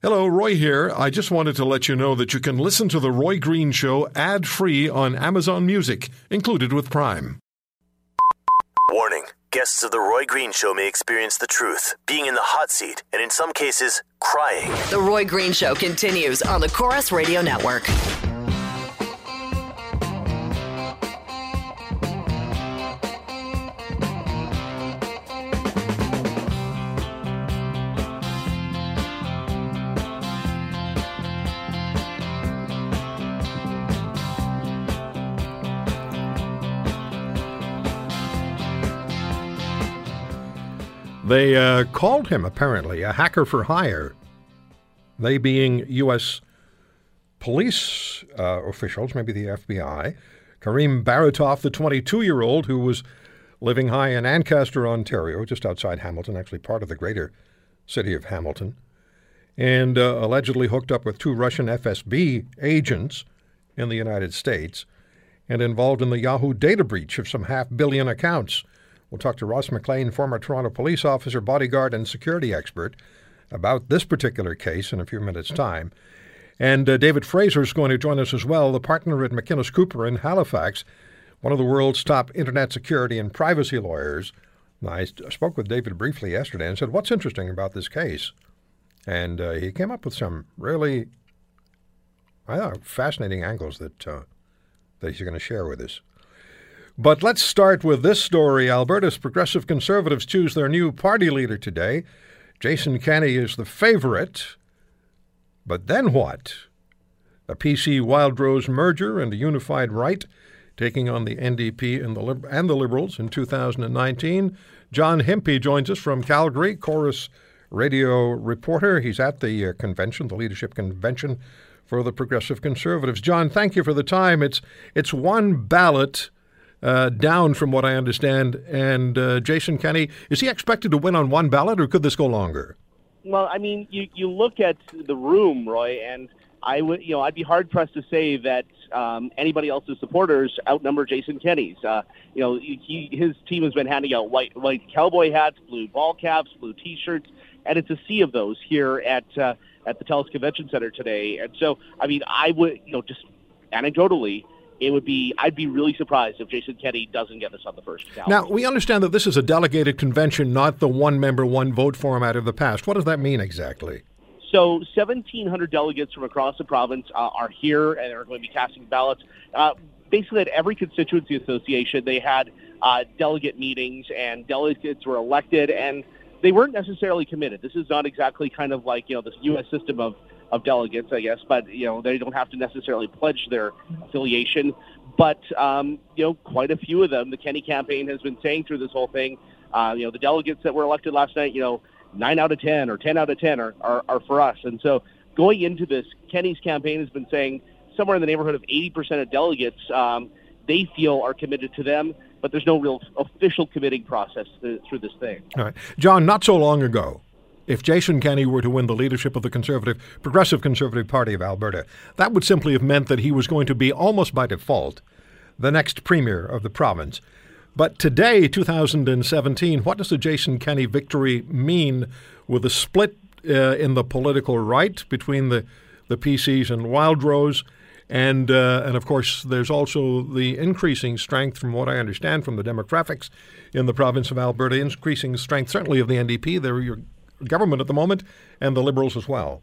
Hello, Roy here. I just wanted to let you know that you can listen to The Roy Green Show ad free on Amazon Music, included with Prime. Warning guests of The Roy Green Show may experience the truth, being in the hot seat, and in some cases, crying. The Roy Green Show continues on the Corus Radio Network. They uh, called him, apparently, a hacker for hire. They being U.S. police uh, officials, maybe the FBI. Karim Baratov, the 22 year old who was living high in Ancaster, Ontario, just outside Hamilton, actually part of the greater city of Hamilton, and uh, allegedly hooked up with two Russian FSB agents in the United States and involved in the Yahoo data breach of some half billion accounts. We'll talk to Ross McLean, former Toronto police officer, bodyguard, and security expert, about this particular case in a few minutes' time. And uh, David Fraser is going to join us as well, the partner at McInnes Cooper in Halifax, one of the world's top internet security and privacy lawyers. I spoke with David briefly yesterday and said, What's interesting about this case? And uh, he came up with some really I fascinating angles that, uh, that he's going to share with us. But let's start with this story. Alberta's progressive conservatives choose their new party leader today. Jason Kenney is the favorite. But then what? A PC Wildrose merger and a unified right taking on the NDP and the, and the Liberals in 2019. John Hempy joins us from Calgary, Corus radio reporter. He's at the uh, convention, the leadership convention for the Progressive Conservatives. John, thank you for the time. It's it's one ballot uh, down, from what I understand. And uh, Jason Kenney, is he expected to win on one ballot, or could this go longer? Well, I mean, you you look at the room, Roy, and I would, you know, I'd be hard pressed to say that um, anybody else's supporters outnumber Jason Kenney's. Uh, you know, he, his team has been handing out white white cowboy hats, blue ball caps, blue T-shirts, and it's a sea of those here at uh, at the TELUS Convention Center today. And so, I mean, I would, you know, just anecdotally, it would be I'd be really surprised if Jason Kenney doesn't get this on the first ballot. Now we understand that this is a delegated convention, not the one member one vote format of the past. What does that mean exactly? So 1,700 delegates from across the province uh, are here and are going to be casting ballots. Uh, basically, at every constituency association, they had uh, delegate meetings, and delegates were elected, and they weren't necessarily committed. This is not exactly kind of like you know this U.S. system of of delegates, I guess, but you know they don't have to necessarily pledge their affiliation. But um, you know, quite a few of them, the Kenney campaign has been saying through this whole thing. Uh, you know, the delegates that were elected last night, you know, nine out of ten or ten out of ten are, are, are for us. And so going into this, Kenney's campaign has been saying somewhere in the neighborhood of 80% of delegates um, they feel are committed to them, but there's no real official committing process through this thing. All right. John, not so long ago, if Jason Kenney were to win the leadership of the Conservative, Progressive Conservative Party of Alberta, that would simply have meant that he was going to be almost by default the next premier of the province. But today, 2017, what does the Jason Kenney victory mean with a split uh, in the political right between the, the PCs and Wildrose? And, uh, and of course, there's also the increasing strength, from what I understand from the demographics in the province of Alberta, increasing strength certainly of the NDP. They're your government at the moment and the Liberals as well?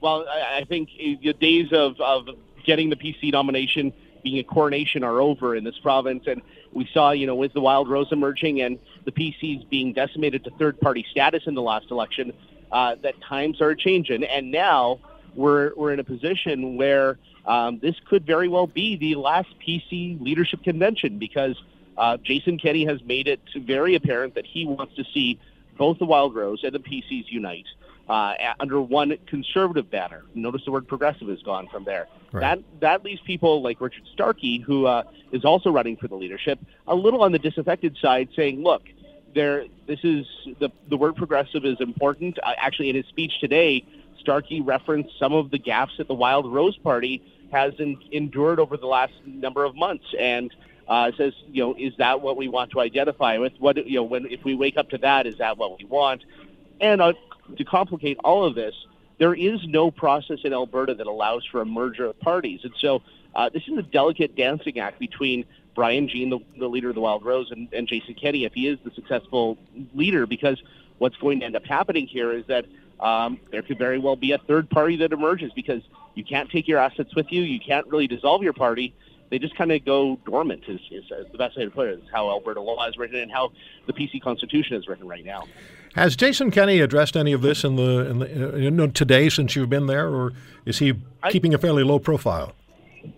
Well, I think the days of, of getting the PC nomination being a coronation are over in this province. And we saw, you know, with the Wildrose emerging and the PCs being decimated to third party status in the last election, uh, that times are changing. And now we're, we're in a position where um, this could very well be the last PC leadership convention because uh, Jason Kenney has made it very apparent that he wants to see both the Wildrose and the PCs unite uh, under one conservative banner. Notice the word progressive is gone from there. Right. That that leaves people like Richard Starke, who uh, is also running for the leadership, a little on the disaffected side, saying, "Look, there. This is the the word progressive is important." Uh, actually, in his speech today, Starkey referenced some of the gaps that the Wildrose Party has in, endured over the last number of months, and uh, says, you know, is that what we want to identify with? What you know, when if we wake up to that, is that what we want? And uh, to complicate all of this, there is no process in Alberta that allows for a merger of parties. And so uh, this is a delicate dancing act between Brian Jean, the, the leader of the Wildrose, and, and Jason Kenney, if he is the successful leader, because what's going to end up happening here is that um, there could very well be a third party that emerges because you can't take your assets with you. You can't really dissolve your party. They just kind of go dormant, is, is, is the best way to put it, is how Alberta law is written and how the PC Constitution is written right now. Has Jason Kenney addressed any of this in the, in the you know, today since you've been there, or is he keeping a fairly low profile?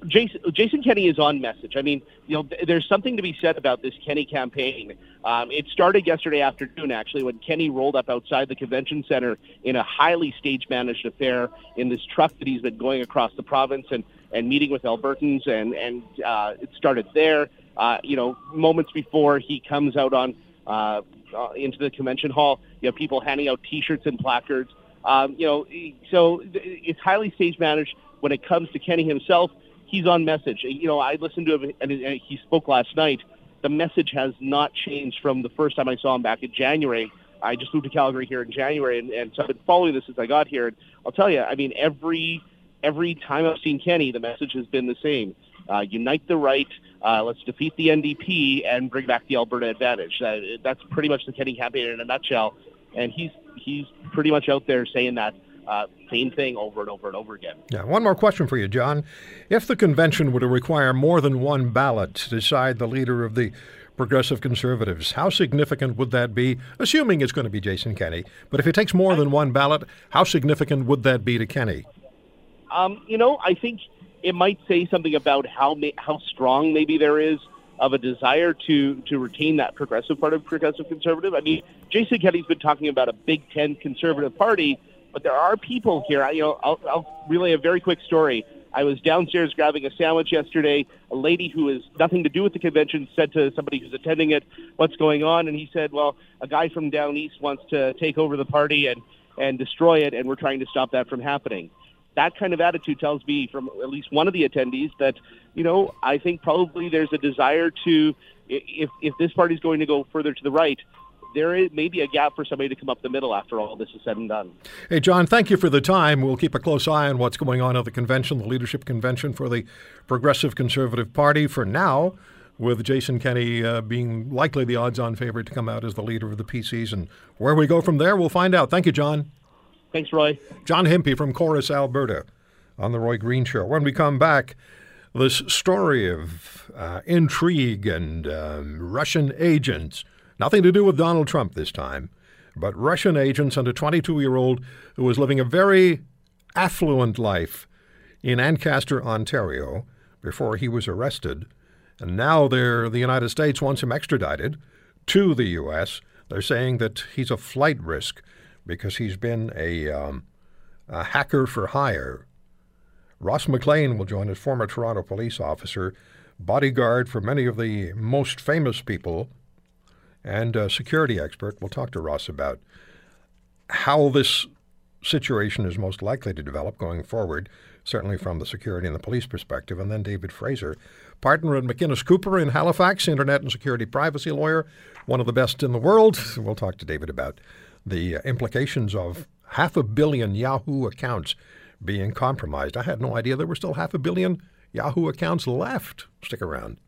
Jason, Jason Kenney is on message. I mean, you know, there's something to be said about this Kenney campaign. Um, it started yesterday afternoon, actually, when Kenney rolled up outside the convention center in a highly stage managed affair in this truck that he's been going across the province and, and meeting with Albertans, and and uh, it started there. Uh, you know, moments before he comes out on uh, uh, into the convention hall, you have people handing out T-shirts and placards. Um, you know, so it's highly stage managed. When it comes to Kenney himself, he's on message. You know, I listened to him and he spoke last night. The message has not changed from the first time I saw him back in January. I just moved to Calgary here in January, and, and so I've been following this since I got here. And I'll tell you, I mean, every every time I've seen Kenney, the message has been the same: uh, unite the right, uh, let's defeat the NDP, and bring back the Alberta advantage. Uh, that's pretty much the Kenney campaign in a nutshell. And he's he's pretty much out there saying that uh, same thing over and over and over again. Yeah. One more question for you, John. If the convention were to require more than one ballot to decide the leader of the progressive conservatives, how significant would that be? Assuming it's going to be Jason Kenney, but if it takes more than one ballot, how significant would that be to Kenney? Um, you know, I think it might say something about how how strong maybe there is of a desire to to retain that progressive part of progressive conservative. I mean, Jason Kenney's been talking about a big tent conservative party but there are people here. I, you know, I'll, I'll relay a very quick story. I was downstairs grabbing a sandwich yesterday. A lady who has nothing to do with the convention said to somebody who's attending it, "What's going on?" And he said, "Well, a guy from down east wants to take over the party and and destroy it, and we're trying to stop that from happening." That kind of attitude tells me from at least one of the attendees that, you know, I think probably there's a desire to, if if this party is going to go further to the right, there is maybe a gap for somebody to come up the middle after all this is said and done. Hey, John, thank you for the time. We'll keep a close eye on what's going on at the convention, the leadership convention for the Progressive Conservative Party. For now, with Jason Kenney uh, being likely the odds on favorite to come out as the leader of the PCs. And where we go from there, we'll find out. Thank you, John. Thanks, Roy. John Hempy from Corus, Alberta, on The Roy Green Show. When we come back, this story of uh, intrigue and um, Russian agents Nothing to do with Donald Trump this time, but Russian agents and a 22 year old who was living a very affluent life in Ancaster, Ontario, before he was arrested. And now the United States wants him extradited to the U.S. They're saying that he's a flight risk because he's been a, um, a hacker for hire. Ross McLean will join as former Toronto police officer, bodyguard for many of the most famous people and a security expert. We'll talk to Ross about how this situation is most likely to develop going forward, certainly from the security and the police perspective. And then David Fraser, partner at McInnes Cooper in Halifax, internet and security privacy lawyer, one of the best in the world. We'll talk to David about the uh, implications of half a billion Yahoo accounts being compromised. I had no idea there were still half a billion Yahoo accounts left. Stick around.